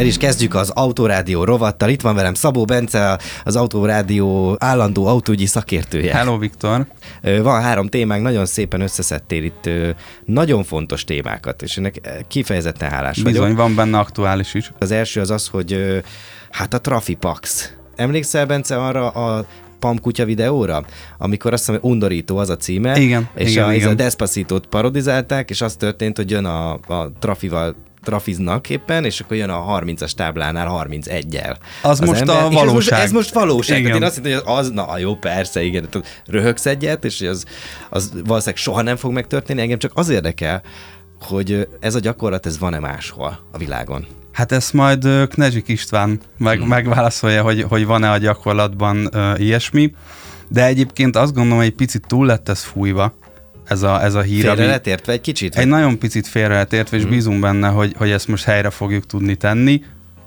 El is kezdjük az Autorádió rovattal. Itt van velem Szabó Bence, az Autorádió állandó autógyi szakértője. Hello, Viktor! Van három témánk, nagyon szépen összeszedtél itt nagyon fontos témákat, és ennek kifejezetten hálás Bizony, vagyok. van benne aktuális is. Az első az az, hogy hát a Trafipax. Emlékszel, Bence, arra a Pam kutya videóra, amikor azt hiszem, hogy undorító az a címe, igen, és igen, a, igen. a Despacito-t parodizálták, és az történt, hogy jön a, a trafival trafiznak éppen, és akkor jön a 30-as táblánál 31-el. Az, az most ember. a valóság. Ez most, ez most valóság. Igen. Tehát én azt hittem, hogy az, na jó, persze, igen. Röhögsz egyet, és az, az valószínűleg soha nem fog megtörténni. Engem csak az érdekel, hogy ez a gyakorlat, ez van-e máshol a világon? Hát ezt majd Knezsik István meg, hmm. megválaszolja, hogy, hogy van-e a gyakorlatban uh, ilyesmi. De egyébként azt gondolom, hogy egy picit túl lett ez fújva ez a, ez a hír. Félre lett értve egy kicsit? Egy nagyon picit félre lett értve, és hmm. bízunk benne, hogy, hogy ezt most helyre fogjuk tudni tenni.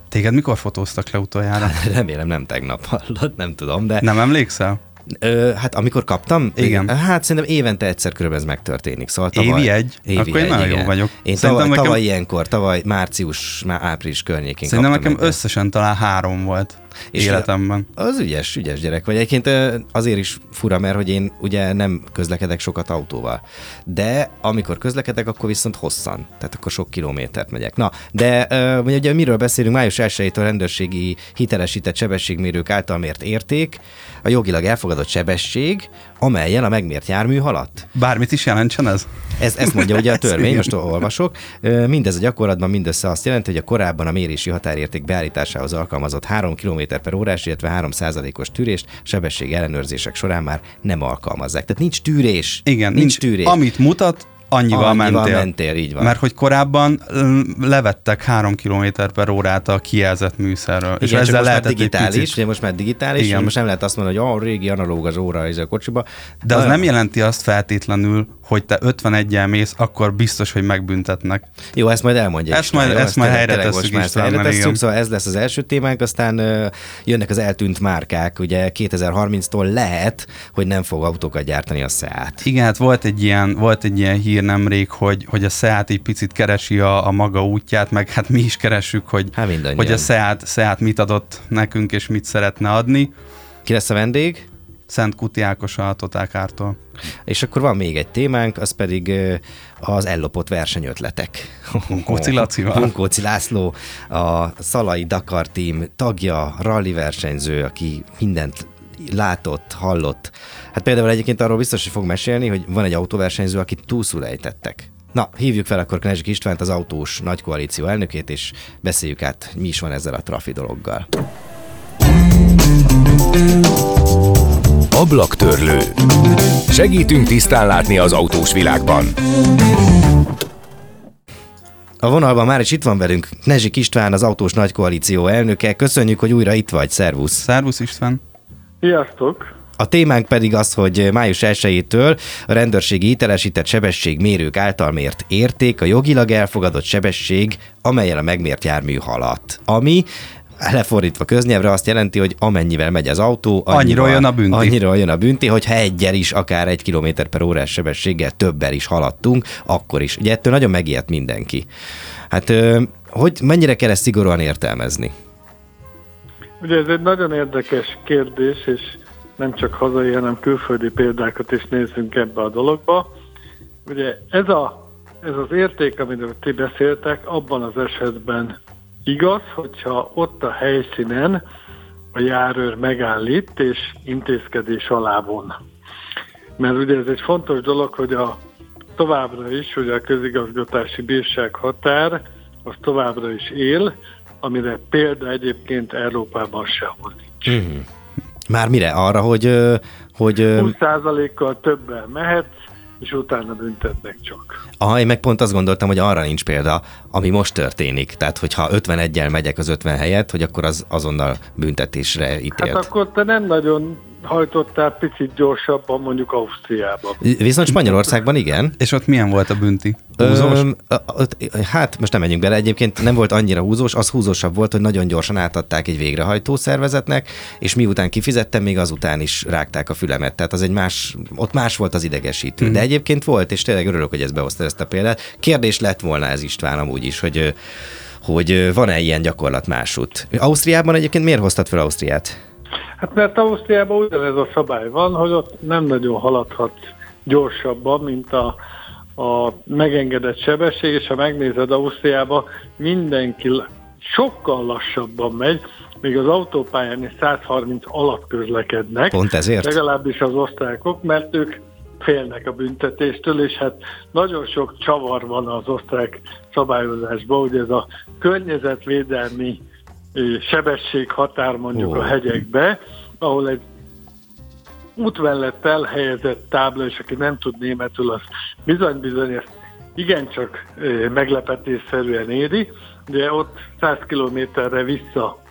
Téged mikor fotóztak le utoljára? Hát, remélem nem tegnap hallott, nem tudom, de... Nem emlékszel? Ö, hát amikor kaptam? Igen. Hát szerintem évente egyszer körülbelül ez megtörténik. Szóval tavaly, Évi egy? Évi Akkor én nagyon jó vagyok. Én tavaly, nekem... tavaly ilyenkor, tavaly március, már április környékén Szerintem nekem összesen talán három volt és életemben. Az ügyes, ügyes gyerek vagy. Egyébként azért is fura, mert hogy én ugye nem közlekedek sokat autóval. De amikor közlekedek, akkor viszont hosszan. Tehát akkor sok kilométert megyek. Na, de ugye miről beszélünk? Május 1 a rendőrségi hitelesített sebességmérők által mért érték, a jogilag elfogadott sebesség, amelyen a megmért jármű haladt. Bármit is jelentsen ez? ez ezt mondja ugye a törvény, most olvasok. Mindez a gyakorlatban mindössze azt jelenti, hogy a korábban a mérési határérték beállításához alkalmazott 3 km per órás, illetve 3 os tűrést sebesség ellenőrzések során már nem alkalmazzák. Tehát nincs tűrés. Igen, nincs, nincs tűrés. Amit mutat, annyival, annyival mentél. mentél. így van. Mert hogy korábban levettek 3 km per órát a kijelzett műszerről. Igen, és ezzel most lehetett digitális, picit... ugye most már digitális, Igen. most nem lehet azt mondani, hogy a régi analóg az óra ez a kocsiba. De az nem jelenti azt feltétlenül, hogy te 51-el mész, akkor biztos, hogy megbüntetnek. Jó, ezt majd elmondja. Ezt majd, ezt majd helyre tesszük is. Helyre tesszük, szóval ez lesz az első témánk, aztán uh, jönnek az eltűnt márkák, ugye 2030-tól lehet, hogy nem fog autókat gyártani a Seat. Igen, hát volt egy ilyen, volt egy ilyen hír nemrég, hogy, hogy a Seat egy picit keresi a, a maga útját, meg hát mi is keressük, hogy, hát hogy a Seat, Seat mit adott nekünk, és mit szeretne adni. Ki lesz a vendég? Szent Kuti Ákos a Totálkártól. És akkor van még egy témánk, az pedig az ellopott versenyötletek. Hunkóci Lacival. Hunkóci László, a Szalai Dakar Team tagja, rally versenyző, aki mindent látott, hallott. Hát például egyébként arról biztos, hogy fog mesélni, hogy van egy autóversenyző, akit túlszul ejtettek. Na, hívjuk fel akkor Knezsik Istvánt, az autós nagy koalíció elnökét, és beszéljük át, mi is van ezzel a trafi dologgal. Ablaktörlő. Segítünk tisztán látni az autós világban. A vonalban már is itt van velünk Nezsik István, az Autós Nagy Koalíció elnöke. Köszönjük, hogy újra itt vagy. Szervusz! Szervusz István! Sziasztok! A témánk pedig az, hogy május 1-től a rendőrségi hitelesített sebességmérők által mért érték a jogilag elfogadott sebesség, amelyen a megmért jármű haladt. Ami lefordítva köznyelvre azt jelenti, hogy amennyivel megy az autó, annyira jön a bünti. Annyira jön a bünti, hogyha egyel is, akár egy kilométer per órás sebességgel többel is haladtunk, akkor is. Ugye ettől nagyon megijedt mindenki. Hát hogy mennyire kell ezt szigorúan értelmezni? Ugye ez egy nagyon érdekes kérdés, és nem csak hazai, hanem külföldi példákat is nézzünk ebbe a dologba. Ugye ez, a, ez az érték, amiről ti beszéltek, abban az esetben igaz, hogyha ott a helyszínen a járőr megállít és intézkedés alá von. Mert ugye ez egy fontos dolog, hogy a továbbra is, hogy a közigazgatási bírság határ az továbbra is él, amire példa egyébként Európában sehol nincs. Mm-hmm. Már mire? Arra, hogy... hogy 20%-kal többen mehet, és utána büntetnek csak. Aha, én meg pont azt gondoltam, hogy arra nincs példa, ami most történik. Tehát, hogyha 51-el megyek az 50 helyet, hogy akkor az azonnal büntetésre ítélt. Hát akkor te nem nagyon hajtottál picit gyorsabban mondjuk Ausztriában. Viszont Spanyolországban igen. És ott milyen volt a bünti? Húzós? Hát most nem menjünk bele, egyébként nem volt annyira húzós, az húzósabb volt, hogy nagyon gyorsan átadták egy végrehajtó szervezetnek, és miután kifizettem, még azután is rágták a fülemet. Tehát az egy más, ott más volt az idegesítő. Mm. De egyébként volt, és tényleg örülök, hogy ezt behozta ezt a példát. Kérdés lett volna ez István amúgy is, hogy hogy van-e ilyen gyakorlat másút. Ausztriában egyébként miért hoztad fel Ausztriát? Hát mert Ausztriában ugyanez a szabály van, hogy ott nem nagyon haladhat gyorsabban, mint a, a megengedett sebesség, és ha megnézed Ausztriában, mindenki sokkal lassabban megy, még az autópályán is 130 alatt közlekednek. Pont ezért? Legalábbis az osztrákok, mert ők félnek a büntetéstől, és hát nagyon sok csavar van az osztrák szabályozásban, hogy ez a környezetvédelmi sebességhatár mondjuk oh. a hegyekbe, ahol egy út mellett elhelyezett tábla, és aki nem tud németül, az bizony-bizony ezt igencsak meglepetésszerűen éri, de ott 100 kilométerre vissza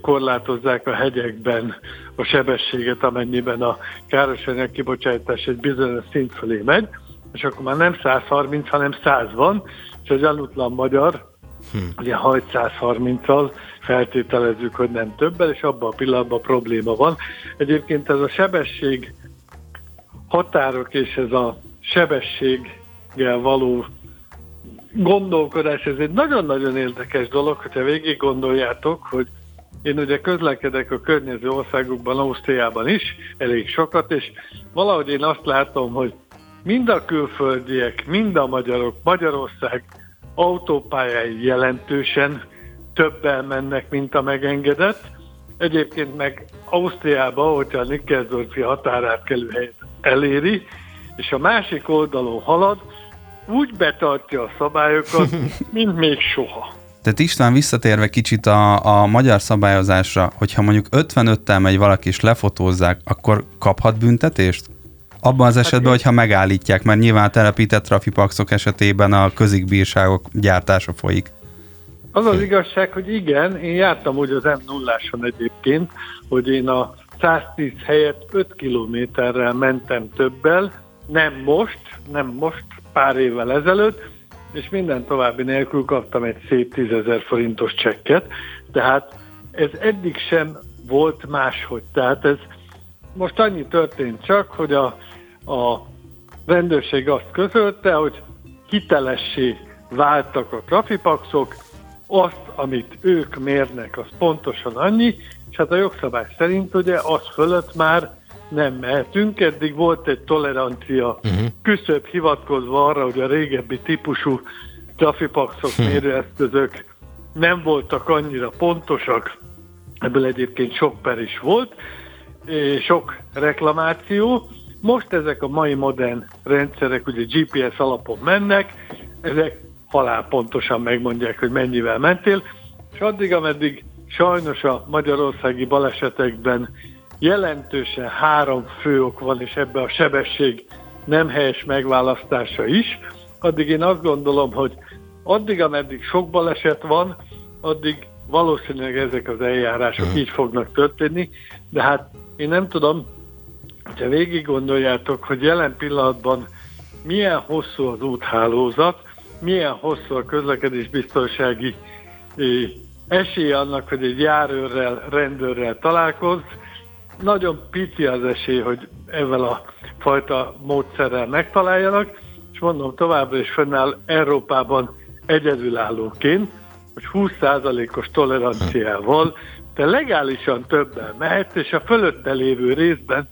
korlátozzák a hegyekben a sebességet, amennyiben a károsanyag kibocsátás egy bizonyos szint fölé megy, és akkor már nem 130, hanem 100 van, és a gyanútlan magyar hm. ugye hajt 130-al, feltételezzük, hogy nem többel, és abban a pillanatban probléma van. Egyébként ez a sebesség határok és ez a sebességgel való gondolkodás, ez egy nagyon-nagyon érdekes dolog, hogyha végig gondoljátok, hogy én ugye közlekedek a környező országokban, Ausztriában is, elég sokat, és valahogy én azt látom, hogy mind a külföldiek, mind a magyarok, Magyarország autópályái jelentősen többen mennek, mint a megengedett. Egyébként meg Ausztriába, hogyha a Nikkelsdorfi határátkelő helyet eléri, és a másik oldalon halad, úgy betartja a szabályokat, mint még soha. Tehát István visszatérve kicsit a, a magyar szabályozásra, hogyha mondjuk 55-tel megy valaki és lefotózzák, akkor kaphat büntetést? Abban az esetben, hát, hogyha megállítják, mert nyilván a telepített trafipaxok esetében a közigbírságok gyártása folyik. Az az igazság, hogy igen, én jártam úgy az m 0 egyébként, hogy én a 110 helyett 5 kilométerrel mentem többel, nem most, nem most, pár évvel ezelőtt, és minden további nélkül kaptam egy szép 10 forintos csekket, tehát ez eddig sem volt máshogy. Tehát ez most annyi történt csak, hogy a, a rendőrség azt közölte, hogy hitelessé váltak a trafipaxok, azt, amit ők mérnek, az pontosan annyi, és hát a jogszabály szerint ugye az fölött már nem mehetünk. Eddig volt egy tolerancia uh-huh. küszöbb hivatkozva arra, hogy a régebbi típusú trafipaxok uh-huh. mérőeszközök nem voltak annyira pontosak, ebből egyébként sok per is volt, sok reklamáció. Most ezek a mai modern rendszerek ugye GPS alapon mennek, ezek halál pontosan megmondják, hogy mennyivel mentél, és addig, ameddig sajnos a magyarországi balesetekben jelentősen három fő ok van, és ebbe a sebesség nem helyes megválasztása is, addig én azt gondolom, hogy addig, ameddig sok baleset van, addig valószínűleg ezek az eljárások így fognak történni, de hát én nem tudom, hogyha végig gondoljátok, hogy jelen pillanatban milyen hosszú az úthálózat, milyen hosszú a közlekedésbiztonsági esély annak, hogy egy járőrrel, rendőrrel találkozz. Nagyon pici az esély, hogy ezzel a fajta módszerrel megtaláljanak, és mondom továbbra is fönnáll Európában egyedülállóként, hogy 20%-os toleranciával te legálisan többen mehetsz, és a fölötte lévő részben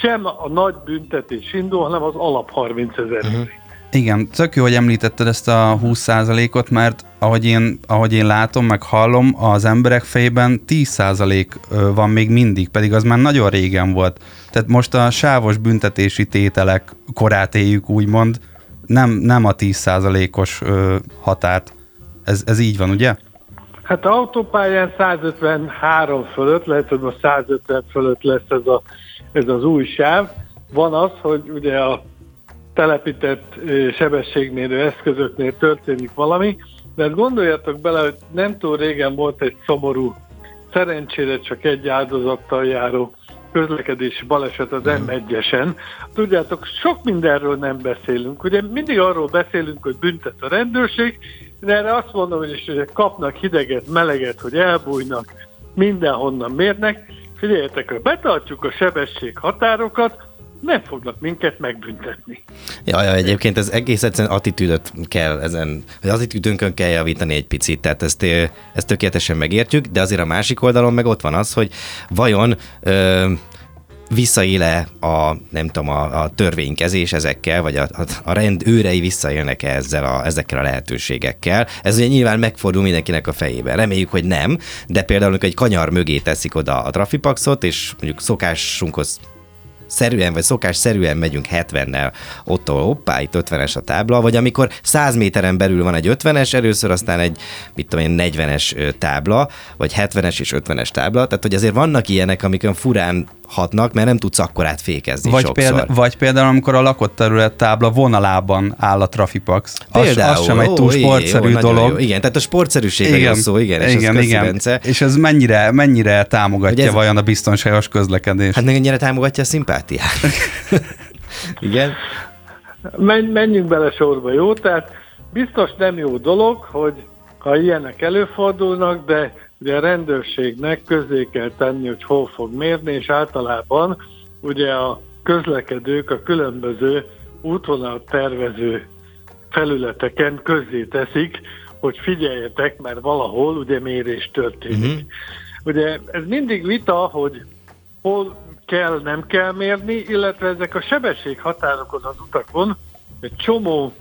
sem a nagy büntetés indul, hanem az alap 30 ezer uh-huh. Igen, tök jó, hogy említetted ezt a 20%-ot, mert ahogy én, ahogy én látom, meg hallom, az emberek fejében 10% van még mindig, pedig az már nagyon régen volt. Tehát most a sávos büntetési tételek korát éljük, úgymond, nem, nem a 10%-os határt. Ez, ez így van, ugye? Hát a autópályán 153 fölött, lehet, hogy most 150 fölött lesz ez, a, ez az új sáv. Van az, hogy ugye a telepített sebességmérő eszközöknél történik valami, de hát gondoljatok bele, hogy nem túl régen volt egy szomorú, szerencsére csak egy áldozattal járó közlekedési baleset az M1-esen. Tudjátok, sok mindenről nem beszélünk. Ugye mindig arról beszélünk, hogy büntet a rendőrség, de erre azt mondom, hogy is, hogy kapnak hideget, meleget, hogy elbújnak, mindenhonnan mérnek. Figyeljetek, ha betartjuk a sebesség határokat, nem fognak minket megbüntetni. Ja, ja, egyébként ez egész egyszerűen attitűdöt kell ezen, vagy attitűdünkön kell javítani egy picit, tehát ezt, ezt tökéletesen megértjük, de azért a másik oldalon meg ott van az, hogy vajon ö, visszaéle a, nem tudom, a, a törvénykezés ezekkel, vagy a, a rend őrei visszaélnek -e ezzel a, ezekkel a lehetőségekkel. Ez ugye nyilván megfordul mindenkinek a fejében. Reméljük, hogy nem, de például, amikor egy kanyar mögé teszik oda a trafipaxot, és mondjuk szokásunkhoz szerűen, vagy szokás szerűen megyünk 70-nel, ott hoppá, itt 50-es a tábla, vagy amikor 100 méteren belül van egy 50-es, először aztán egy, mit tudom én, 40-es tábla, vagy 70-es és 50-es tábla, tehát hogy azért vannak ilyenek, amikön furán hatnak, mert nem tudsz akkor átfékezni vagy sokszor. Példa, vagy például, amikor a lakott terület tábla vonalában áll a Trafipax. Például, az, az sem egy túl ó, sportszerű jó, dolog. Jó. Igen, tehát a sportszerűségre igen, szó, igen, és igen, igen. Bence. És ez mennyire, mennyire támogatja ez... vajon a biztonságos közlekedést? Hát mennyire támogatja a szimpátiát? igen. Men, menjünk bele sorba, jó? Tehát biztos nem jó dolog, hogy ha ilyenek előfordulnak, de ugye a rendőrségnek közé kell tenni, hogy hol fog mérni, és általában ugye a közlekedők a különböző útvonal tervező felületeken közzé teszik, hogy figyeljetek, mert valahol ugye mérés történik. Uh-huh. Ugye ez mindig vita, hogy hol kell, nem kell mérni, illetve ezek a sebességhatárokon az utakon egy csomó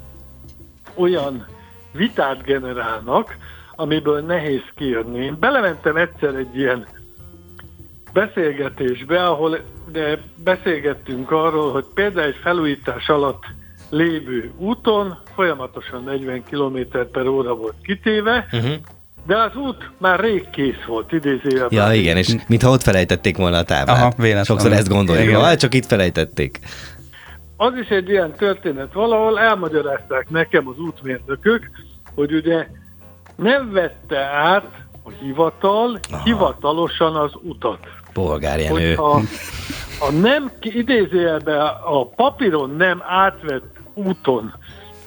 olyan vitát generálnak, amiből nehéz kijönni. Én belementem egyszer egy ilyen beszélgetésbe, ahol de beszélgettünk arról, hogy például egy felújítás alatt lévő úton folyamatosan 40 km per óra volt kitéve, uh-huh. de az út már rég kész volt, idézőjelben. Ja, igen, és mintha ott felejtették volna a táblát. Aha, véletlen. Sokszor ezt gondoljuk. Hát csak itt felejtették. Az is egy ilyen történet. Valahol elmagyarázták nekem az útmérnökök, hogy ugye nem vette át a hivatal Aha. hivatalosan az utat. Polgárjenő. Hogyha a nem, idézőjelben a papíron nem átvett úton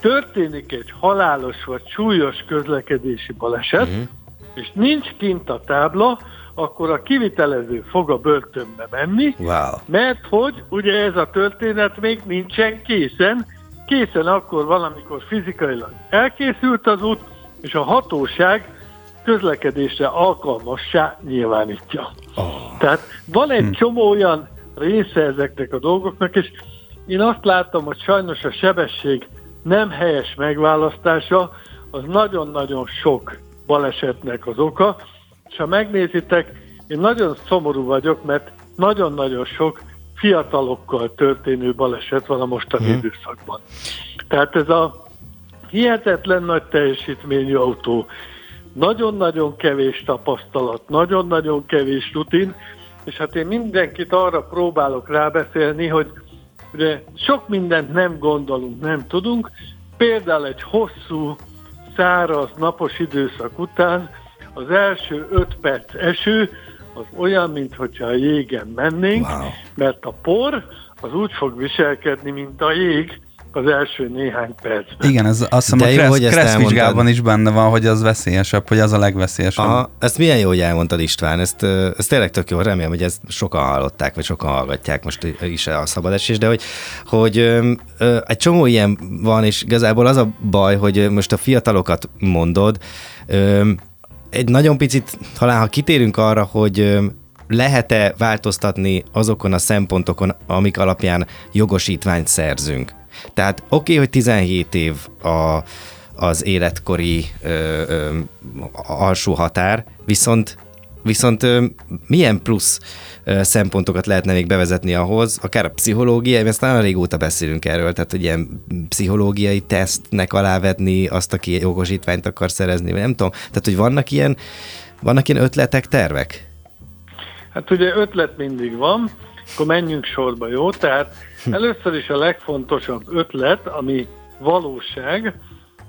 történik egy halálos vagy súlyos közlekedési baleset, uh-huh. és nincs kint a tábla, akkor a kivitelező fog a börtönbe menni, wow. mert hogy ugye ez a történet még nincsen készen, készen akkor valamikor fizikailag elkészült az út, és a hatóság közlekedésre alkalmassá nyilvánítja. Oh. Tehát van egy hm. csomó olyan része ezeknek a dolgoknak, és én azt látom, hogy sajnos a sebesség nem helyes megválasztása, az nagyon-nagyon sok balesetnek az oka, és ha megnézitek, én nagyon szomorú vagyok, mert nagyon-nagyon sok fiatalokkal történő baleset van a mostani hmm. időszakban. Tehát ez a hihetetlen nagy teljesítményű autó, nagyon-nagyon kevés tapasztalat, nagyon-nagyon kevés rutin, és hát én mindenkit arra próbálok rábeszélni, hogy ugye sok mindent nem gondolunk, nem tudunk, például egy hosszú, száraz, napos időszak után az első öt perc eső az olyan, mintha a jégen mennénk, wow. mert a por az úgy fog viselkedni, mint a jég, az első néhány percben. Igen, ez azt hiszem a kressz, kressz vizsgában is benne van, hogy az veszélyesebb, hogy az a legveszélyesebb. Aha, ezt milyen jó, hogy elmondtad István, ezt, ezt tényleg tök jó, remélem, hogy ezt sokan hallották, vagy sokan hallgatják most is a szabadesés, de hogy, hogy ö, ö, egy csomó ilyen van, és igazából az a baj, hogy most a fiatalokat mondod, ö, egy nagyon picit, talán ha kitérünk arra, hogy lehet-e változtatni azokon a szempontokon, amik alapján jogosítványt szerzünk. Tehát oké, okay, hogy 17 év a, az életkori ö, ö, alsó határ, viszont Viszont ö, milyen plusz ö, szempontokat lehetne még bevezetni ahhoz, akár a pszichológiai, mert nagyon régóta beszélünk erről, tehát hogy ilyen pszichológiai tesztnek alávetni azt, aki jogosítványt akar szerezni, vagy nem tudom. Tehát, hogy vannak ilyen, vannak ilyen ötletek, tervek? Hát ugye ötlet mindig van, akkor menjünk sorba, jó? Tehát először is a legfontosabb ötlet, ami valóság,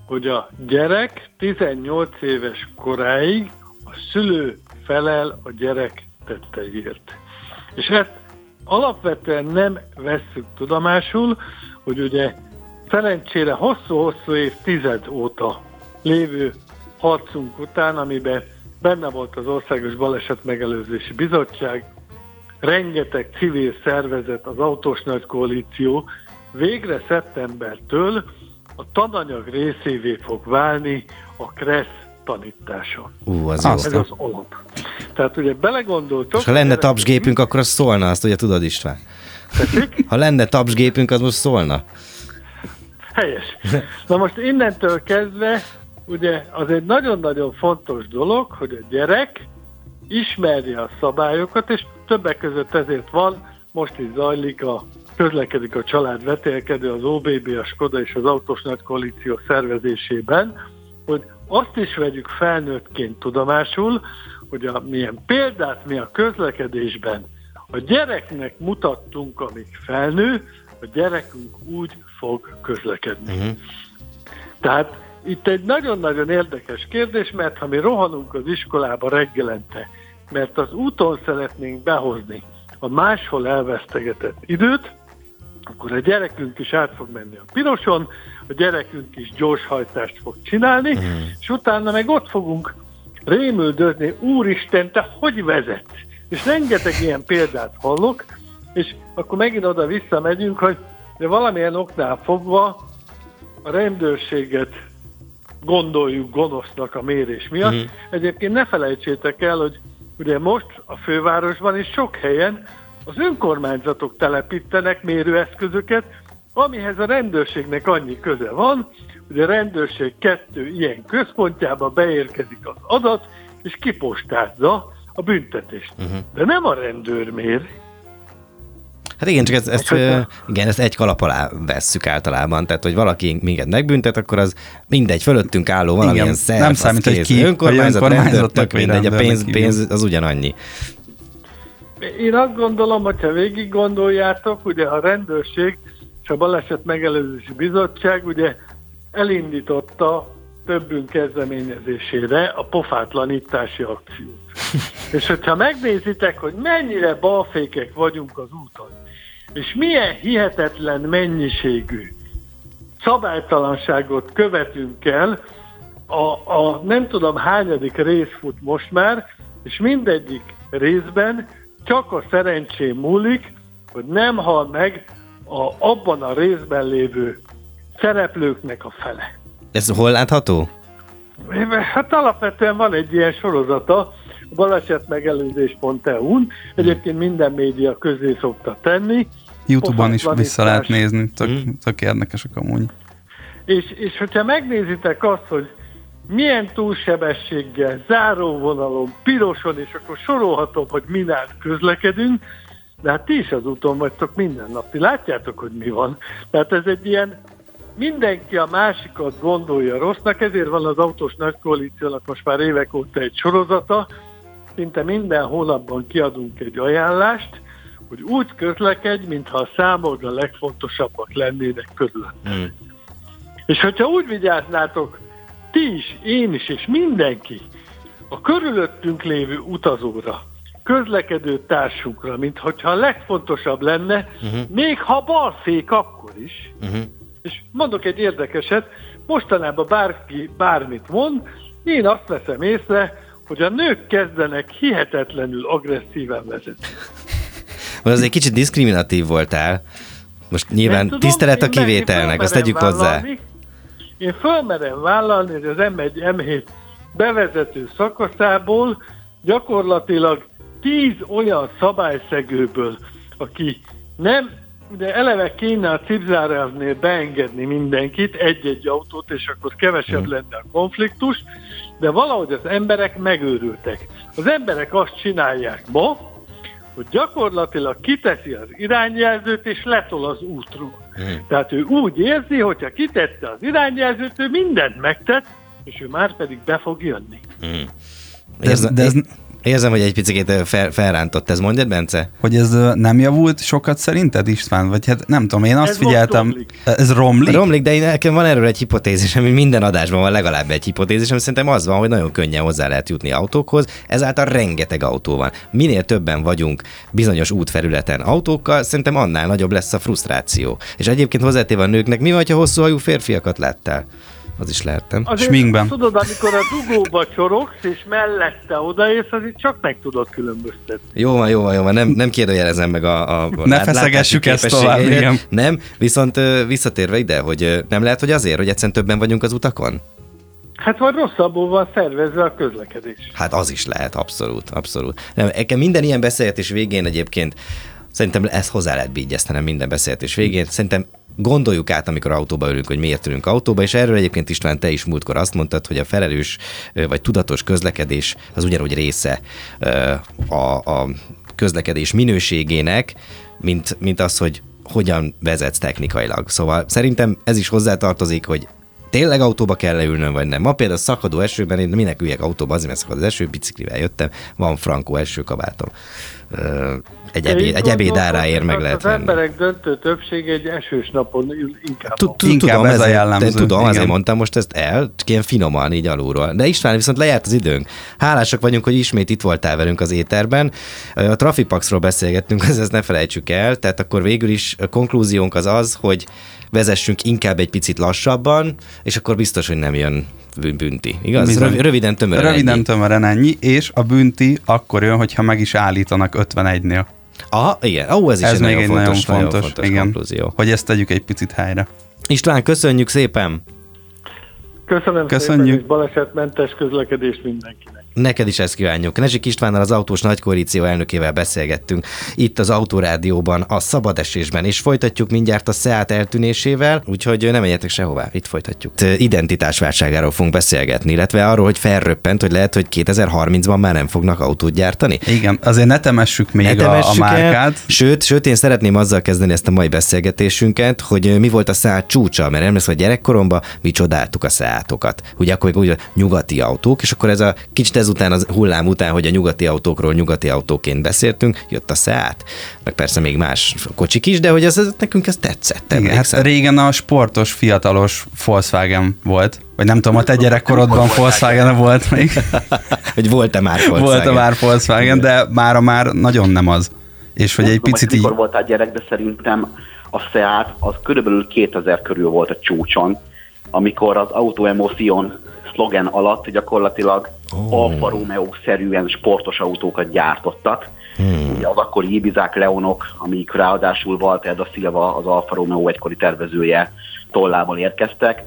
hogy a gyerek 18 éves koráig a szülő felel a gyerek tetteiért. És ezt alapvetően nem vesszük tudomásul, hogy ugye szerencsére hosszú-hosszú évtized óta lévő harcunk után, amiben benne volt az Országos Baleset Megelőzési Bizottság, rengeteg civil szervezet, az Autós Nagy Koalíció, végre szeptembertől a tananyag részévé fog válni a KRESZ tanítása. Ú, az jó. Ez az alap. Tehát ugye belegondoltok... És ha lenne tapsgépünk, akkor az szólna, azt ugye tudod István. Tessék? Ha lenne tapsgépünk, az most szólna. Helyes. Na most innentől kezdve, ugye az egy nagyon-nagyon fontos dolog, hogy a gyerek ismerje a szabályokat, és többek között ezért van, most is zajlik a közlekedik a család vetélkedő, az OBB, a Skoda és az Autós Nagy Koalíció szervezésében, hogy azt is vegyük felnőttként tudomásul, hogy a, milyen példát mi a közlekedésben a gyereknek mutattunk, amíg felnő, a gyerekünk úgy fog közlekedni. Uh-huh. Tehát itt egy nagyon-nagyon érdekes kérdés, mert ha mi rohanunk az iskolába reggelente, mert az úton szeretnénk behozni a máshol elvesztegetett időt, akkor a gyerekünk is át fog menni a piroson, a gyerekünk is gyorshajtást fog csinálni, mm. és utána meg ott fogunk rémüldözni, úristen, te hogy vezetsz? És rengeteg ilyen példát hallok, és akkor megint oda visszamegyünk, hogy de valamilyen oknál fogva a rendőrséget gondoljuk gonosznak a mérés miatt. Mm. Egyébként ne felejtsétek el, hogy ugye most a fővárosban is sok helyen az önkormányzatok telepítenek mérőeszközöket, amihez a rendőrségnek annyi köze van, hogy a rendőrség kettő ilyen központjába beérkezik az adat, és kipostázza a büntetést. Uh-huh. De nem a rendőr mér. Hát igen, csak ezt, ezt, ö, igen, ezt egy kalap alá vesszük általában, tehát hogy valaki minket megbüntet, akkor az mindegy, fölöttünk álló valamilyen Igen, szerv, nem számít, hogy kész. ki, önkormányzat, hogy rendőr, önkormányzatnak tök vagy mindegy, a pénz, pénz az ugyanannyi. Én azt gondolom, hogyha végig gondoljátok, ugye a rendőrség és a baleset megelőzési bizottság ugye elindította többünk kezdeményezésére a pofátlanítási akciót. És hogyha megnézitek, hogy mennyire balfékek vagyunk az úton, és milyen hihetetlen mennyiségű szabálytalanságot követünk el, a, a nem tudom hányadik rész fut most már, és mindegyik részben csak a szerencsém múlik, hogy nem hal meg a, abban a részben lévő szereplőknek a fele. Ez hol látható? Hát alapvetően van egy ilyen sorozata, balesetmegelőzés.eu-n, egyébként minden média közé szokta tenni, Youtube-on is vissza lehet nézni, tök, Mm. tök érdekesek amúgy. És, és hogyha megnézitek azt, hogy milyen túlsebességgel, záróvonalon, piroson, és akkor sorolhatom, hogy min át közlekedünk, de hát ti is az úton vagytok minden nap. Ti látjátok, hogy mi van. Tehát ez egy ilyen, mindenki a másikat gondolja rossznak, ezért van az autós nagykoalíciónak most már évek óta egy sorozata, szinte minden hónapban kiadunk egy ajánlást, hogy úgy közlekedj, mintha a számod a legfontosabbak lennének közül. Mm. És hogyha úgy vigyáznátok, ti is, én is, és mindenki a körülöttünk lévő utazóra, közlekedő társunkra, mint hogyha a legfontosabb lenne, uh-huh. még ha balfék akkor is. Uh-huh. És mondok egy érdekeset, mostanában bárki bármit mond, én azt veszem észre, hogy a nők kezdenek hihetetlenül agresszíven vezetni. Vagy az egy kicsit diszkriminatív voltál. Most nyilván tudom, tisztelet a kivételnek, azt tegyük hozzá. Én fölmerem vállalni, hogy az M1, M7 bevezető szakaszából gyakorlatilag 10 olyan szabályszegőből, aki nem, ugye eleve kéne a cipzáráznél beengedni mindenkit, egy-egy autót, és akkor kevesebb Hmm. lenne a konfliktus, de valahogy az emberek megőrültek. Az emberek azt csinálják ma, hogy gyakorlatilag kiteszi az irányjelzőt, és letol az útról. Hmm. Tehát ő úgy érzi, hogyha kitette az irányjelzőt, ő mindent megtett, és ő már pedig be fog jönni. Mm. De Ez- de ez Érzem, hogy egy picit fel, felrántott ez, mondjad, Bence? Hogy ez nem javult sokat szerinted, István? Vagy hát nem tudom, én azt Ez figyeltem. romlik. Ez romlik? Romlik, de én nekem van erről egy hipotézisem, hogy minden adásban van legalább egy hipotézisem, szerintem az van, hogy nagyon könnyen hozzá lehet jutni autókhoz, ezáltal rengeteg autó van. Minél többen vagyunk bizonyos útfelületen autókkal, szerintem annál nagyobb lesz a frusztráció. És egyébként hozzátéve a nőknek, mi van, ha hosszú hajú férfiakat láttál? Az is lehet, nem? Azért, Sminkben. Tudod, amikor a dugóba csorogsz, és mellette odaérsz, az itt csak meg tudod különböztetni. Jó van, jó van, jó van, nem, nem kérdőjelezem meg a, a Ne feszegessük ezt tovább, igen. Nem, viszont visszatérve ide, hogy nem lehet, hogy azért, hogy egyszerűen többen vagyunk az utakon? Hát vagy rosszabbul van szervezve a közlekedés. Hát az is lehet, abszolút, abszolút. Nem, nekem minden ilyen beszélgetés végén egyébként szerintem ezt hozzá lehet bígyesztenem minden beszélgetés végén. Szerintem gondoljuk át, amikor autóba ülünk, hogy miért ülünk autóba, és erről egyébként István, te is múltkor azt mondtad, hogy a felelős vagy tudatos közlekedés az ugyanúgy része a, a közlekedés minőségének, mint, mint az, hogy hogyan vezetsz technikailag. Szóval szerintem ez is hozzátartozik, hogy tényleg autóba kell leülnöm, vagy nem. Ma például szakadó esőben én minek üljek autóba, azért, mert szakad az eső, biciklivel jöttem, van frankó esőkabátom. Egy, ebéd, egy ebéd áráért meg az lehet Az venni. emberek döntő többsége egy esős napon ül inkább. Tud- tud- Inkább tudom, ez a jellemző, Tudom, azért mondtam most ezt el, csak ilyen finoman, így alulról. De István, viszont lejárt az időnk. Hálásak vagyunk, hogy ismét itt voltál velünk az éterben. A Trafipaxról beszélgettünk, az ezt ne felejtsük el, tehát akkor végül is a konklúziónk az az, hogy vezessünk inkább egy picit lassabban, és akkor biztos, hogy nem jön bünti. Igaz? Bizony. Röv- Röviden, tömören Röviden ennyi. tömören ennyi, és a bünti akkor jön, hogyha meg is állítanak 51-nél. Aha, igen. Ó, ez is Ez egy még nagyon egy fontos, nagyon fontos, fontos igen, konklúzió. hogy ezt tegyük egy picit helyre. István, köszönjük szépen! Köszönöm Köszönjük. szépen, és balesetmentes közlekedést mindenkinek. Neked is ezt kívánjuk. Nezsik Istvánnal az Autós Nagykoalíció elnökével beszélgettünk itt az Autorádióban, a szabad esésben, és folytatjuk mindjárt a SEAT eltűnésével, úgyhogy nem menjetek sehová, itt folytatjuk. Identitásválságáról fogunk beszélgetni, illetve arról, hogy felröppent, hogy lehet, hogy 2030-ban már nem fognak autót gyártani. Igen, azért ne temessük még Ne a, a temessük el. márkát. Sőt, sőt, én szeretném azzal kezdeni ezt a mai beszélgetésünket, hogy mi volt a szállt csúcsa, mert emlékszem, hogy gyerekkoromban mi csodáltuk a szátokat. Ugye akkor még úgy a nyugati autók, és akkor ez a kicsit ezután az hullám után, hogy a nyugati autókról nyugati autóként beszéltünk, jött a Seat, meg persze még más kocsik is, de hogy ez, ez nekünk ez tetszett. Igen, hát régen a sportos, fiatalos Volkswagen volt. Vagy nem tudom, a te gyerekkorodban Volkswagen volt még. hogy volt-e már Volt a Volkswagen? már Volkswagen, de mára már nagyon nem az. És hogy Nem egy tudom, picit így... voltál gyerek, de szerintem a Seat az körülbelül 2000 körül volt a csúcson, amikor az Auto Emotion szlogen alatt gyakorlatilag oh. Alfa Romeo-szerűen sportos autókat gyártottak. Hmm. Ugye az akkori Ibizák Leonok, amik ráadásul Walter da Silva, az Alfa Romeo egykori tervezője tollából érkeztek,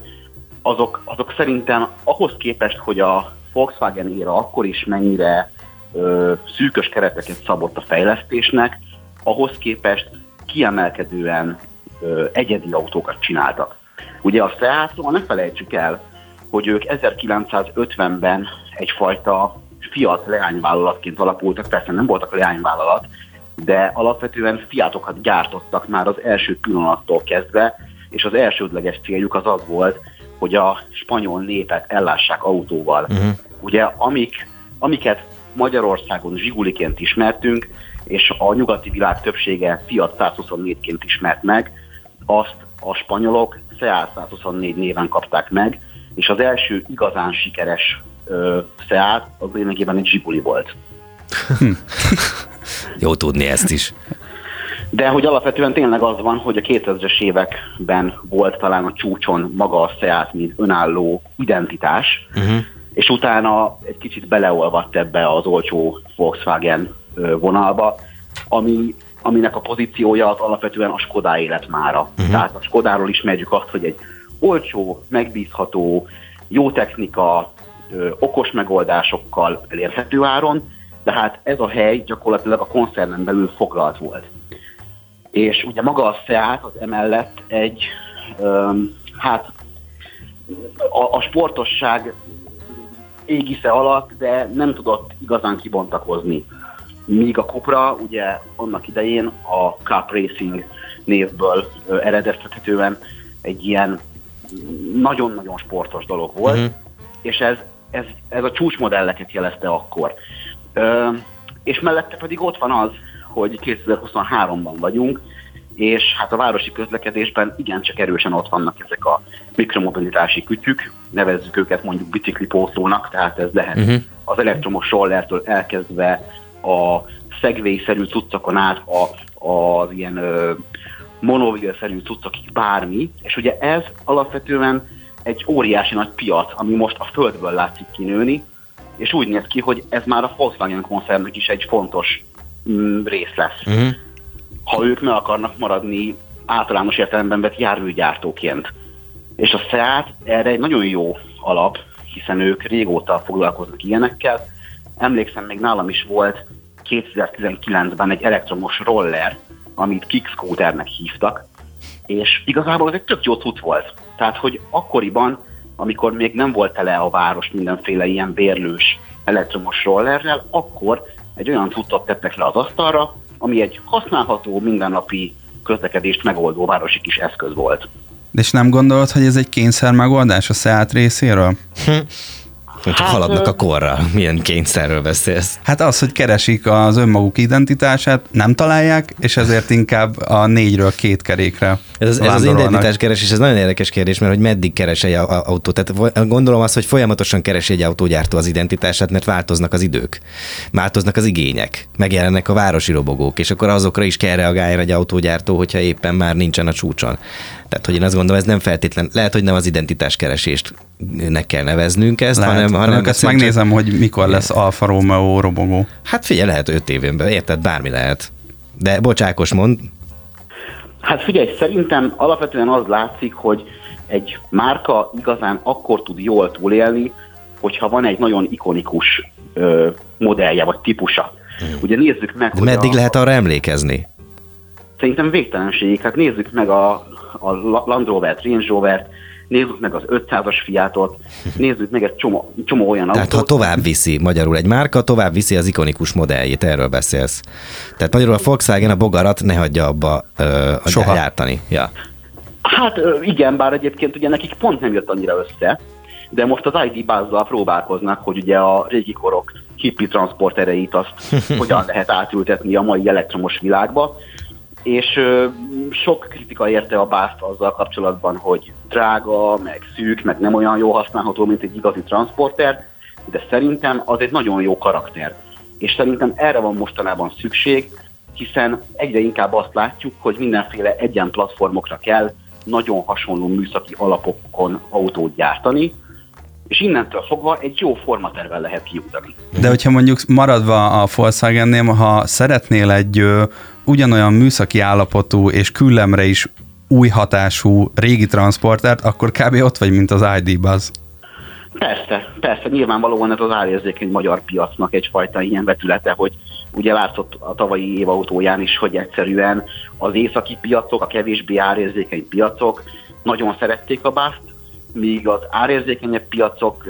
azok, azok szerintem ahhoz képest, hogy a Volkswagen éra akkor is mennyire ö, szűkös kereteket szabott a fejlesztésnek, ahhoz képest kiemelkedően ö, egyedi autókat csináltak. Ugye a Seatról ne felejtsük el, hogy ők 1950-ben egyfajta Fiat leányvállalatként alapultak, persze nem voltak leányvállalat, de alapvetően Fiatokat gyártottak már az első pillanattól kezdve, és az elsődleges céljuk az az volt, hogy a spanyol népet ellássák autóval. Uh-huh. Ugye amik, amiket Magyarországon zsiguliként ismertünk, és a nyugati világ többsége Fiat 124-ként ismert meg, azt a spanyolok Seat 124 néven kapták meg, és az első igazán sikeres ö, Seat az lényegében egy zsiguli volt. Jó tudni ezt is. De hogy alapvetően tényleg az van, hogy a 2000-es években volt talán a csúcson maga a Seat, mint önálló identitás, uh-huh. és utána egy kicsit beleolvadt ebbe az olcsó Volkswagen vonalba, ami, aminek a pozíciója az alapvetően a Skoda élet mára. Uh-huh. Tehát a Skodáról ismerjük azt, hogy egy olcsó, megbízható, jó technika, okos megoldásokkal elérhető áron, de hát ez a hely gyakorlatilag a koncernen belül foglalt volt. És ugye maga a Seat az emellett egy, öm, hát a, a sportosság égisze alatt, de nem tudott igazán kibontakozni. Míg a Cupra ugye annak idején a Cup Racing névből eredeztethetően egy ilyen nagyon-nagyon sportos dolog volt, uh-huh. és ez, ez, ez a csúcsmodelleket jelezte akkor. Ö, és mellette pedig ott van az, hogy 2023-ban vagyunk, és hát a városi közlekedésben igencsak erősen ott vannak ezek a mikromobilitási kütyük, nevezzük őket mondjuk biciklipótlónak, tehát ez lehet uh-huh. az elektromos rollertől elkezdve a szegvélyszerű cuccokon át a, az ilyen monovilszerű cuccokig bármi, és ugye ez alapvetően egy óriási nagy piac, ami most a földből látszik kinőni, és úgy néz ki, hogy ez már a Volkswagen koncernnek is egy fontos mm, rész lesz. Uh-huh. Ha ők meg akarnak maradni általános értelemben vett járműgyártóként. És a SEAT erre egy nagyon jó alap, hiszen ők régóta foglalkoznak ilyenekkel. Emlékszem, még nálam is volt 2019-ben egy elektromos roller, amit kickscooternek hívtak, és igazából ez egy tök jó cucc volt. Tehát, hogy akkoriban, amikor még nem volt tele a város mindenféle ilyen bérlős elektromos rollerrel, akkor egy olyan cuccot tettek le az asztalra, ami egy használható, mindennapi közlekedést megoldó városi kis eszköz volt. De és nem gondolod, hogy ez egy kényszer megoldás a SEAT részéről? Hogy hát, haladnak a korra. Milyen kényszerről beszélsz? Hát az, hogy keresik az önmaguk identitását, nem találják, és ezért inkább a négyről két kerékre Ez az, ez az identitás keresés, ez nagyon érdekes kérdés, mert hogy meddig keres egy autó. Tehát gondolom azt, hogy folyamatosan keresi egy autógyártó az identitását, mert változnak az idők, változnak az igények, megjelennek a városi robogók, és akkor azokra is kell reagálni egy autógyártó, hogyha éppen már nincsen a csúcson. Tehát, hogy én azt gondolom, ez nem feltétlen, lehet, hogy nem az identitás keresést ne kell neveznünk ezt, lehet, hanem, hanem ezt megnézem, csak... hogy mikor lesz Alfa Romeo robogó. Hát figyelj, lehet öt évben, érted, bármi lehet. De bocsákos mond. Hát figyelj, szerintem alapvetően az látszik, hogy egy márka igazán akkor tud jól túlélni, hogyha van egy nagyon ikonikus ö, modellje vagy típusa. Hmm. Ugye nézzük meg, De meddig a, lehet arra emlékezni? Szerintem végtelenségig. Hát nézzük meg a a Land Rover-t, Range Rover-t, nézzük meg az 500-as fiátot, nézzük meg egy csomó, csomó olyan Tehát autót. ha tovább viszi, magyarul egy márka tovább viszi az ikonikus modelljét, erről beszélsz. Tehát magyarul a Volkswagen a bogarat ne hagyja abba ö, Soha. gyártani. Ja. Hát igen, bár egyébként ugye nekik pont nem jött annyira össze, de most az ID bázzal próbálkoznak, hogy ugye a régi korok hippi transportereit azt hogyan lehet átültetni a mai elektromos világba és ö, sok kritika érte a bászt azzal kapcsolatban, hogy drága, meg szűk, meg nem olyan jó használható, mint egy igazi transporter, de szerintem az egy nagyon jó karakter. És szerintem erre van mostanában szükség, hiszen egyre inkább azt látjuk, hogy mindenféle egyen platformokra kell nagyon hasonló műszaki alapokon autót gyártani, és innentől fogva egy jó formatervel lehet kiutani. De hogyha mondjuk maradva a Volkswagen-nél, ha szeretnél egy ö, ugyanolyan műszaki állapotú és küllemre is új hatású régi transportert, akkor kb. ott vagy, mint az ID Buzz. Persze, persze, nyilvánvalóan ez az árérzékeny magyar piacnak egyfajta ilyen vetülete, hogy ugye látszott a tavalyi év autóján is, hogy egyszerűen az északi piacok, a kevésbé árérzékeny piacok nagyon szerették a bászt, míg az árérzékenyebb piacok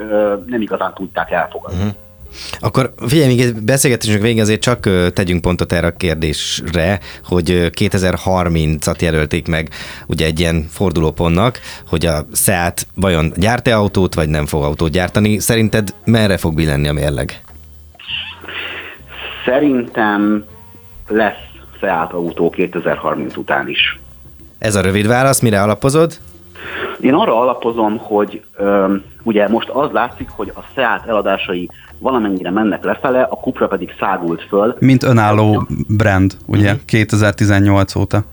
nem igazán tudták elfogadni. Uh-huh. Akkor figyelj, még beszélgetésünk végén azért csak tegyünk pontot erre a kérdésre, hogy 2030-at jelölték meg ugye egy ilyen fordulópontnak, hogy a SEAT vajon gyárt-e autót, vagy nem fog autót gyártani. Szerinted merre fog billenni a mérleg? Szerintem lesz SEAT autó 2030 után is. Ez a rövid válasz, mire alapozod? Én arra alapozom, hogy ö, ugye most az látszik, hogy a SEAT eladásai valamennyire mennek lefele, a Cupra pedig szágult föl. Mint önálló brand, ugye, uh-huh. 2018 óta.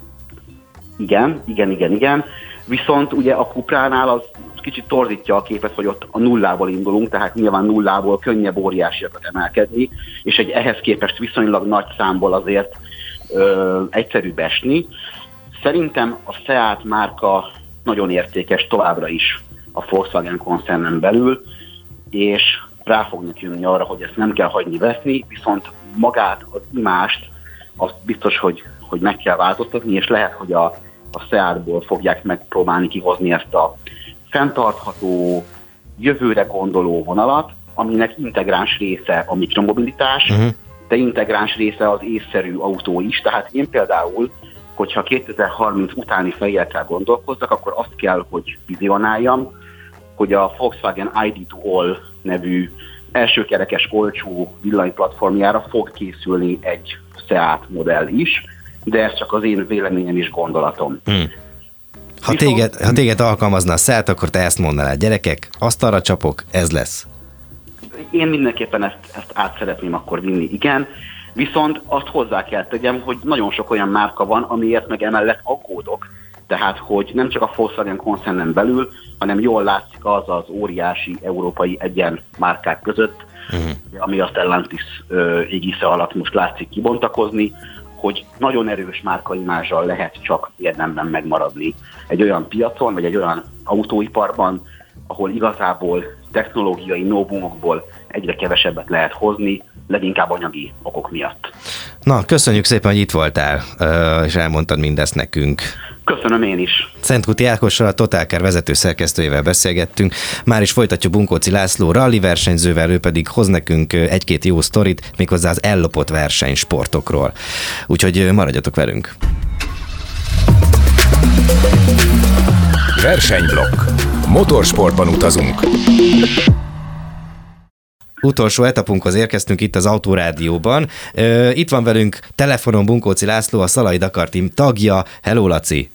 Igen, igen, igen, igen. Viszont ugye a Cupránál az kicsit torzítja a képet, hogy ott a nullából indulunk, tehát nyilván nullából könnyebb óriásiakat emelkedni, és egy ehhez képest viszonylag nagy számból azért ö, egyszerűbb esni. Szerintem a Seat márka nagyon értékes továbbra is a Volkswagen koncernen belül, és rá fognak jönni arra, hogy ezt nem kell hagyni veszni, viszont magát, az imást, azt biztos, hogy, hogy meg kell változtatni, és lehet, hogy a, a Seatból fogják megpróbálni kihozni ezt a fenntartható, jövőre gondoló vonalat, aminek integráns része a mikromobilitás, uh-huh. de integráns része az észszerű autó is. Tehát én például, hogyha 2030 utáni fejjel gondolkozzak, akkor azt kell, hogy vizionáljam, hogy a Volkswagen ID to All nevű elsőkerekes olcsó villanyplatformjára fog készülni egy Seat modell is, de ez csak az én véleményem és gondolatom. Hmm. Ha, téged, ha téged alkalmazna a Seat, akkor te ezt mondanád, gyerekek, asztalra csapok, ez lesz. Én mindenképpen ezt, ezt át szeretném akkor vinni, igen. Viszont azt hozzá kell tegyem, hogy nagyon sok olyan márka van, amiért meg emellett aggódok. Tehát, hogy nem csak a Volkswagen koncernen belül, hanem jól látszik az az óriási európai egyen márkák között, uh-huh. ami a Stellantis égisze alatt most látszik kibontakozni, hogy nagyon erős márkaimázsal lehet csak érdemben megmaradni egy olyan piacon, vagy egy olyan autóiparban, ahol igazából technológiai novumokból egyre kevesebbet lehet hozni, leginkább anyagi okok miatt. Na, köszönjük szépen, hogy itt voltál, és elmondtad mindezt nekünk. Köszönöm én is. Szentkuti Ákossal, a Totálkár vezető szerkesztőjével beszélgettünk. Már is folytatjuk Bunkóci László rally versenyzővel, ő pedig hoz nekünk egy-két jó sztorit, méghozzá az ellopott versenysportokról. Úgyhogy maradjatok velünk. Versenyblokk. Motorsportban utazunk. Utolsó etapunkhoz érkeztünk itt az Autorádióban. Itt van velünk telefonon Bunkóci László, a Szalai Dakar Team tagja. Hello, Laci!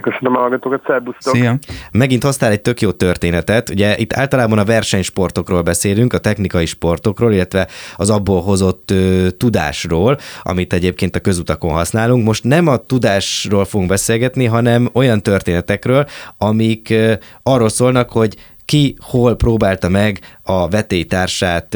Köszönöm a hallgatókat, szerbusztok! Szia! Megint hoztál egy tök jó történetet. Ugye itt általában a versenysportokról beszélünk, a technikai sportokról, illetve az abból hozott ö, tudásról, amit egyébként a közutakon használunk. Most nem a tudásról fogunk beszélgetni, hanem olyan történetekről, amik ö, arról szólnak, hogy ki hol próbálta meg a vetélytársát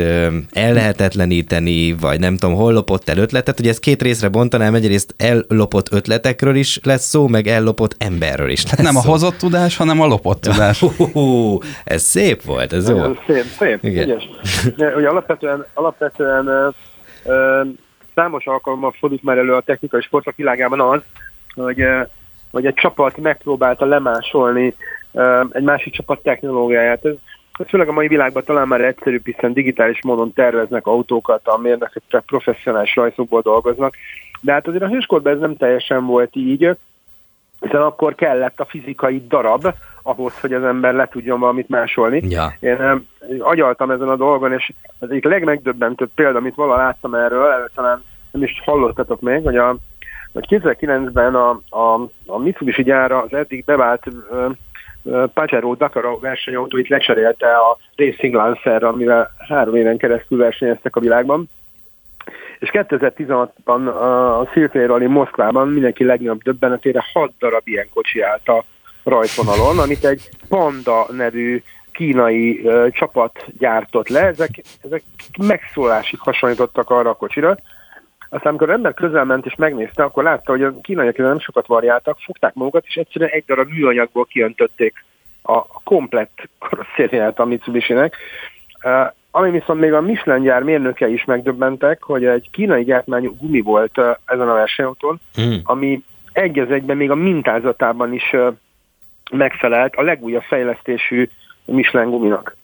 ellehetetleníteni, vagy nem tudom, hol lopott el ötletet. Ugye ezt két részre bontanám, egyrészt ellopott ötletekről is lesz szó, meg ellopott emberről is lesz Nem szó. a hozott tudás, hanem a lopott tudás. Hú, ez szép volt, ez jó. Szép, szép, Igen. ügyes. Ugye alapvetően, alapvetően ö, ö, számos alkalommal fordult már elő a technikai sportok világában az, hogy, ö, hogy egy csapat megpróbálta lemásolni egy másik csapat technológiáját. Ez, főleg a mai világban talán már egyszerűbb, hiszen digitális módon terveznek autókat, a mérnökök professzionális rajzokból dolgoznak. De hát azért a hőskorban ez nem teljesen volt így, hiszen akkor kellett a fizikai darab ahhoz, hogy az ember le tudjon valamit másolni. Ja. Én agyaltam ezen a dolgon, és az egyik legmegdöbbentőbb példa, amit vala láttam erről, erről talán nem is hallottatok még, hogy a hogy 2009-ben a, a, a Mitsubishi gyára az eddig bevált Pajero Dakar versenyautóit lecserélte a Racing Lancerra, amivel három éven keresztül versenyeztek a világban. És 2016-ban a Silkley Rally Moszkvában mindenki legnagyobb döbbenetére 6 darab ilyen kocsi állt a rajtvonalon, amit egy Panda nevű kínai uh, csapat gyártott le. Ezek, ezek megszólásig hasonlítottak arra a kocsira. Aztán amikor ember közel ment és megnézte, akkor látta, hogy a kínaiak nem sokat variáltak, fogták magukat, és egyszerűen egy darab műanyagból kiöntötték a komplett karosszériát a Mitsubishi-nek. Uh, ami viszont még a Michelin gyár mérnöke is megdöbbentek, hogy egy kínai gyártmányú gumi volt uh, ezen a versenyautón, mm. ami egy az egyben még a mintázatában is uh, megfelelt a legújabb fejlesztésű Michelin guminak.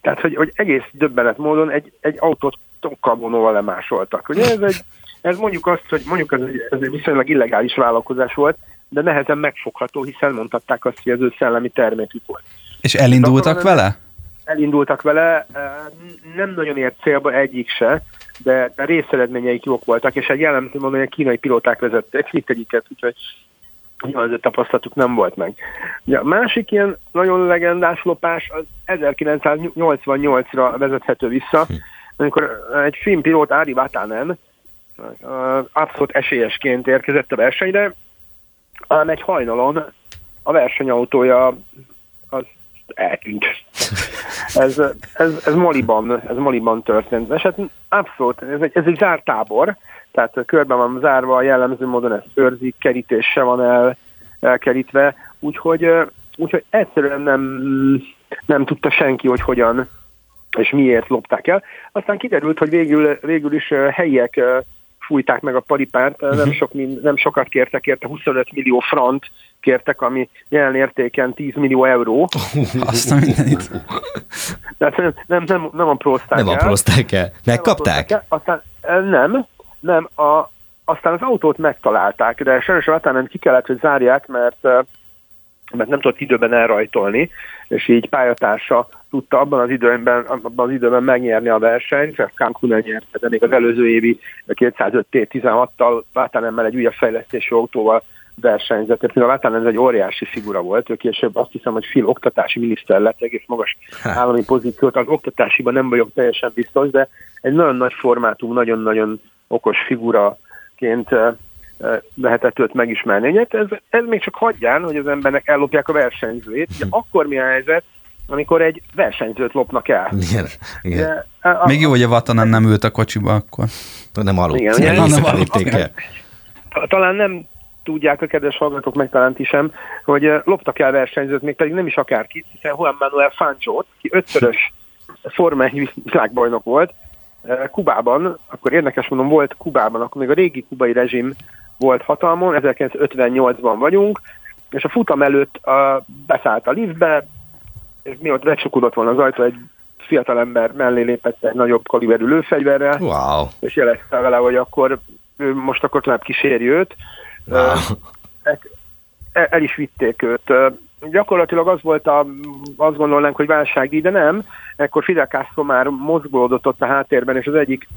Tehát, hogy, hogy egész döbbenet módon egy, egy autót karbonóval lemásoltak. Ugye ez, egy, ez mondjuk azt, hogy mondjuk ez egy, ez egy viszonylag illegális vállalkozás volt, de nehezen megfogható, hiszen mondhatták azt, hogy ez ő szellemi termékük volt. És elindultak vele? Elindultak vele, nem nagyon ért célba egyik se, de, de részeredményeik jók voltak, és egy jellemző mondani, hogy a kínai pilóták vezettek mindegyiket, úgyhogy az ő tapasztalatuk nem volt meg. Ja, a másik ilyen nagyon legendás lopás az 1988-ra vezethető vissza, hm amikor egy filmpilót Ári Vatanen abszolút esélyesként érkezett a versenyre, ám egy hajnalon a versenyautója az eltűnt. Ez, ez, ez Maliban, ez Maliban történt. És hát abszolút, ez egy, ez egy zárt tábor, tehát körben van zárva, jellemző módon ez őrzik, kerítése van el, elkerítve, úgyhogy, úgyhogy egyszerűen nem, nem tudta senki, hogy hogyan és miért lopták el. Aztán kiderült, hogy végül, végül is helyiek fújták meg a paripárt, uh-huh. nem, sok, nem sokat kértek érte, 25 millió frant kértek, ami jelen értéken 10 millió euró. Azt a mindenit. Tehát nem, nem, nem, nem aprózták Nem aprózták el. Megkapták? El. Aztán nem, nem, a, aztán az autót megtalálták, de sajnos a nem ki kellett, hogy zárják, mert mert nem tudott időben elrajtolni, és így pályatársa tudta abban az időben, abban az időben megnyerni a versenyt, mert Cancun nyerte, de még az előző évi 205 T16-tal, Vátánemmel egy újabb fejlesztési autóval versenyzett. Tehát a Vátán ez egy óriási figura volt, ő később azt hiszem, hogy fél oktatási miniszter lett, egész magas állami pozíciót. Az oktatásiban nem vagyok teljesen biztos, de egy nagyon nagy formátum, nagyon-nagyon okos figuraként lehetett őt megismerni. Ez, ez még csak hagyján, hogy az embernek ellopják a versenyzőjét. Ugye akkor mi a helyzet, amikor egy versenyzőt lopnak el. Igen, igen. De, a, Még jó, hogy a Vatanen nem ült a kocsiba akkor. Nem aludt. Igen, Igen, ugye? nem el. talán nem tudják a kedves hallgatók, meg talán ti sem, hogy loptak el versenyzőt, még pedig nem is akárki, hiszen Juan Manuel Fangio, ki ötszörös formai világbajnok volt, Kubában, akkor érdekes mondom, volt Kubában, akkor még a régi kubai rezsim volt hatalmon, 1958-ban vagyunk, és a futam előtt uh, beszállt a liftbe, és mióta becsukódott volna az ajtó, egy fiatalember mellé lépett egy nagyobb kaliberű lőfegyverrel, Wow. és jelezte vele, hogy akkor ő most akkor tovább kíséri őt. wow. El, el is vitték őt. Gyakorlatilag az volt, a, azt gondolnánk, hogy válságdíj, de nem. Ekkor Fidel Castro már mozgolódott ott a háttérben, és az egyik,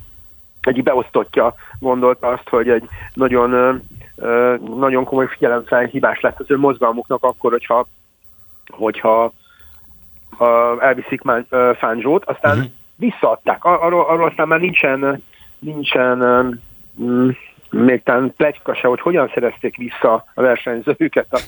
egyik beosztottja gondolta azt, hogy egy nagyon, nagyon komoly figyelemfelhívás lesz az ő mozgalmuknak akkor, hogyha, hogyha ha elviszik Fánzsót, aztán uh-huh. visszaadták. Ar- Arról, arról aztán már nincsen, nincsen mm, még talán plegyka se, hogy hogyan szerezték vissza a versenyzőket a,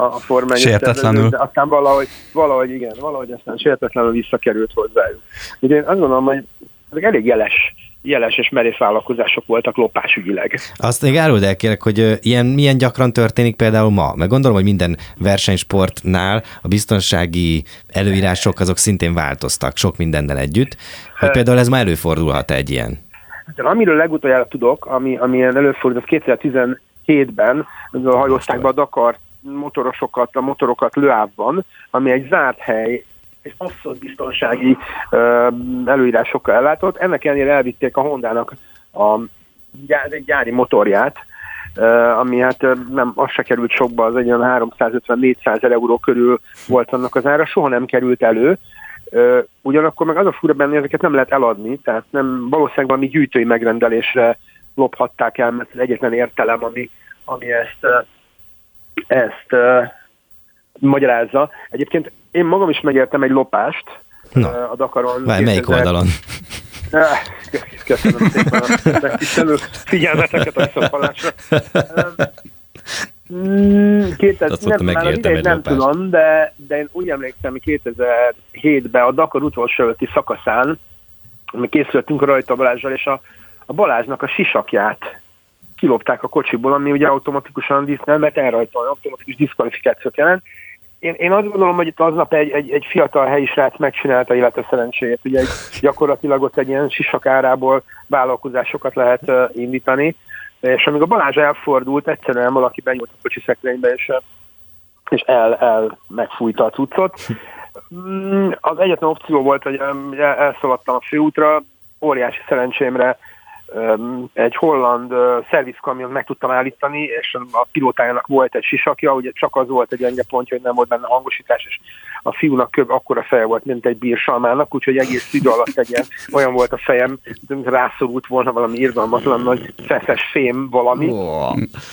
a, Forma Sértetlenül. De aztán valahogy, valahogy igen, valahogy aztán sértetlenül visszakerült hozzájuk. Ugye én azt gondolom, hogy ezek elég jeles, jeles és merész vállalkozások voltak lopásügyileg. Azt még áruld el kérek, hogy ilyen, milyen gyakran történik például ma? Meg gondolom, hogy minden versenysportnál a biztonsági előírások azok szintén változtak sok mindennel együtt, hogy például ez már előfordulhat egy ilyen. Hát, amiről legutoljára tudok, ami, ami előfordult, az 2017-ben hajózták be a Dakar motorosokat, a motorokat Lőávban, ami egy zárt hely, és abszolút biztonsági előírásokkal ellátott. Ennek ellenére elvitték a Hondának a gyár, egy gyári motorját, ami hát nem, az se került sokba, az egy olyan 350-400 euró körül volt annak az ára, soha nem került elő. Ugyanakkor meg az a fura benne, ezeket nem lehet eladni, tehát nem valószínűleg valami gyűjtői megrendelésre lophatták el, mert az egyetlen értelem, ami, ami ezt, ezt magyarázza. Egyébként én magam is megértem egy lopást Na. a Dakaron. Várj, melyik 2000 oldalon? Köszönöm szépen a megtisztelő figyelmeteket a visszafalásra. 2000, Azt nem, már az nem lopást. tudom, de, de én úgy emlékszem, hogy 2007-ben a Dakar utolsó előtti szakaszán, mi készültünk a rajta Balázsral, és a, a Balázsnak a sisakját kilopták a kocsiból, ami ugye automatikusan disz, nem mert elrajtolni, automatikus diszkvalifikációt jelent. Én, én azt gondolom, hogy itt aznap egy, egy, egy fiatal helyi srác megcsinálta élete szerencséjét. Ugye egy, gyakorlatilag ott egy ilyen sisakárából vállalkozásokat lehet uh, indítani. És amíg a Balázs elfordult, egyszerűen valaki benyúlt a kocsi szekrénybe, és, és el, el megfújta a cuccot. Mm, Az egyetlen opció volt, hogy el- elszaladtam a főútra, óriási szerencsémre egy holland uh, szervizkamion meg tudtam állítani, és a pilótájának volt egy sisakja, ugye csak az volt egy gyenge pontja, hogy nem volt benne hangosítás, és a fiúnak köv akkora feje volt, mint egy bírsalmának, úgyhogy egész idő alatt egy ilyen, olyan volt a fejem, mint rászorult volna valami irgalmatlan nagy feszes fém valami.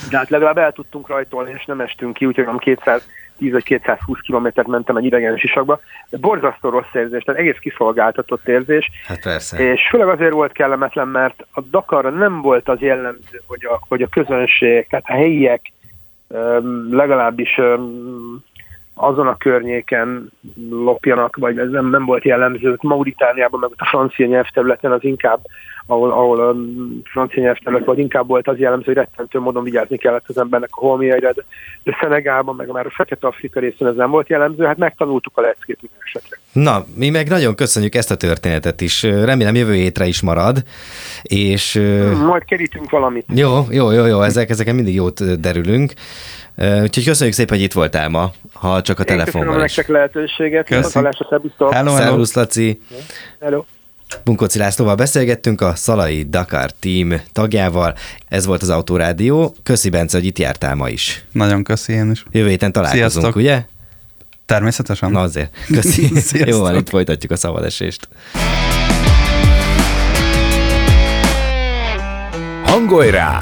De hát legalább el tudtunk rajtolni, és nem estünk ki, úgyhogy nem 210 vagy 220 kilométert mentem egy idegen sisakba. De borzasztó rossz érzés, tehát egész kiszolgáltatott érzés. Hát persze. És főleg azért volt kellemetlen, mert a Dakarra nem volt az jellemző, hogy a, hogy a közönség, tehát a helyiek legalábbis azon a környéken lopjanak, vagy ez nem, nem volt jellemző. Mauritániában, meg ott a francia nyelvterületen az inkább, ahol, ahol a francia nyelvterület volt, inkább volt az jellemző, hogy rettentő módon vigyázni kellett az embernek a holmiaira, de, de Szenegálban, meg már a Fekete-Afrika részén ez nem volt jellemző, hát megtanultuk a leckét minden esetre. Na, mi meg nagyon köszönjük ezt a történetet is. Remélem jövő hétre is marad, és Majd kerítünk valamit. jó, jó, jó, jó, ezek, ezeken mindig jót derülünk. Úgyhogy köszönjük szépen, hogy itt voltál ma, ha csak a Én köszönöm telefonban is. nektek lehetőséget. Hallásra, szervusztok. Hello, hello. Szervusz, Laci! Hello. Bunkoci Lászlóval beszélgettünk, a Szalai Dakar Team tagjával. Ez volt az Autorádió. Köszi, Bence, hogy itt jártál ma is. Nagyon köszi én is. Jövő héten találkozunk, Sziasztok. ugye? Természetesen. Na azért. Köszi. Jó van, itt folytatjuk a szabadesést. Hangolj rá!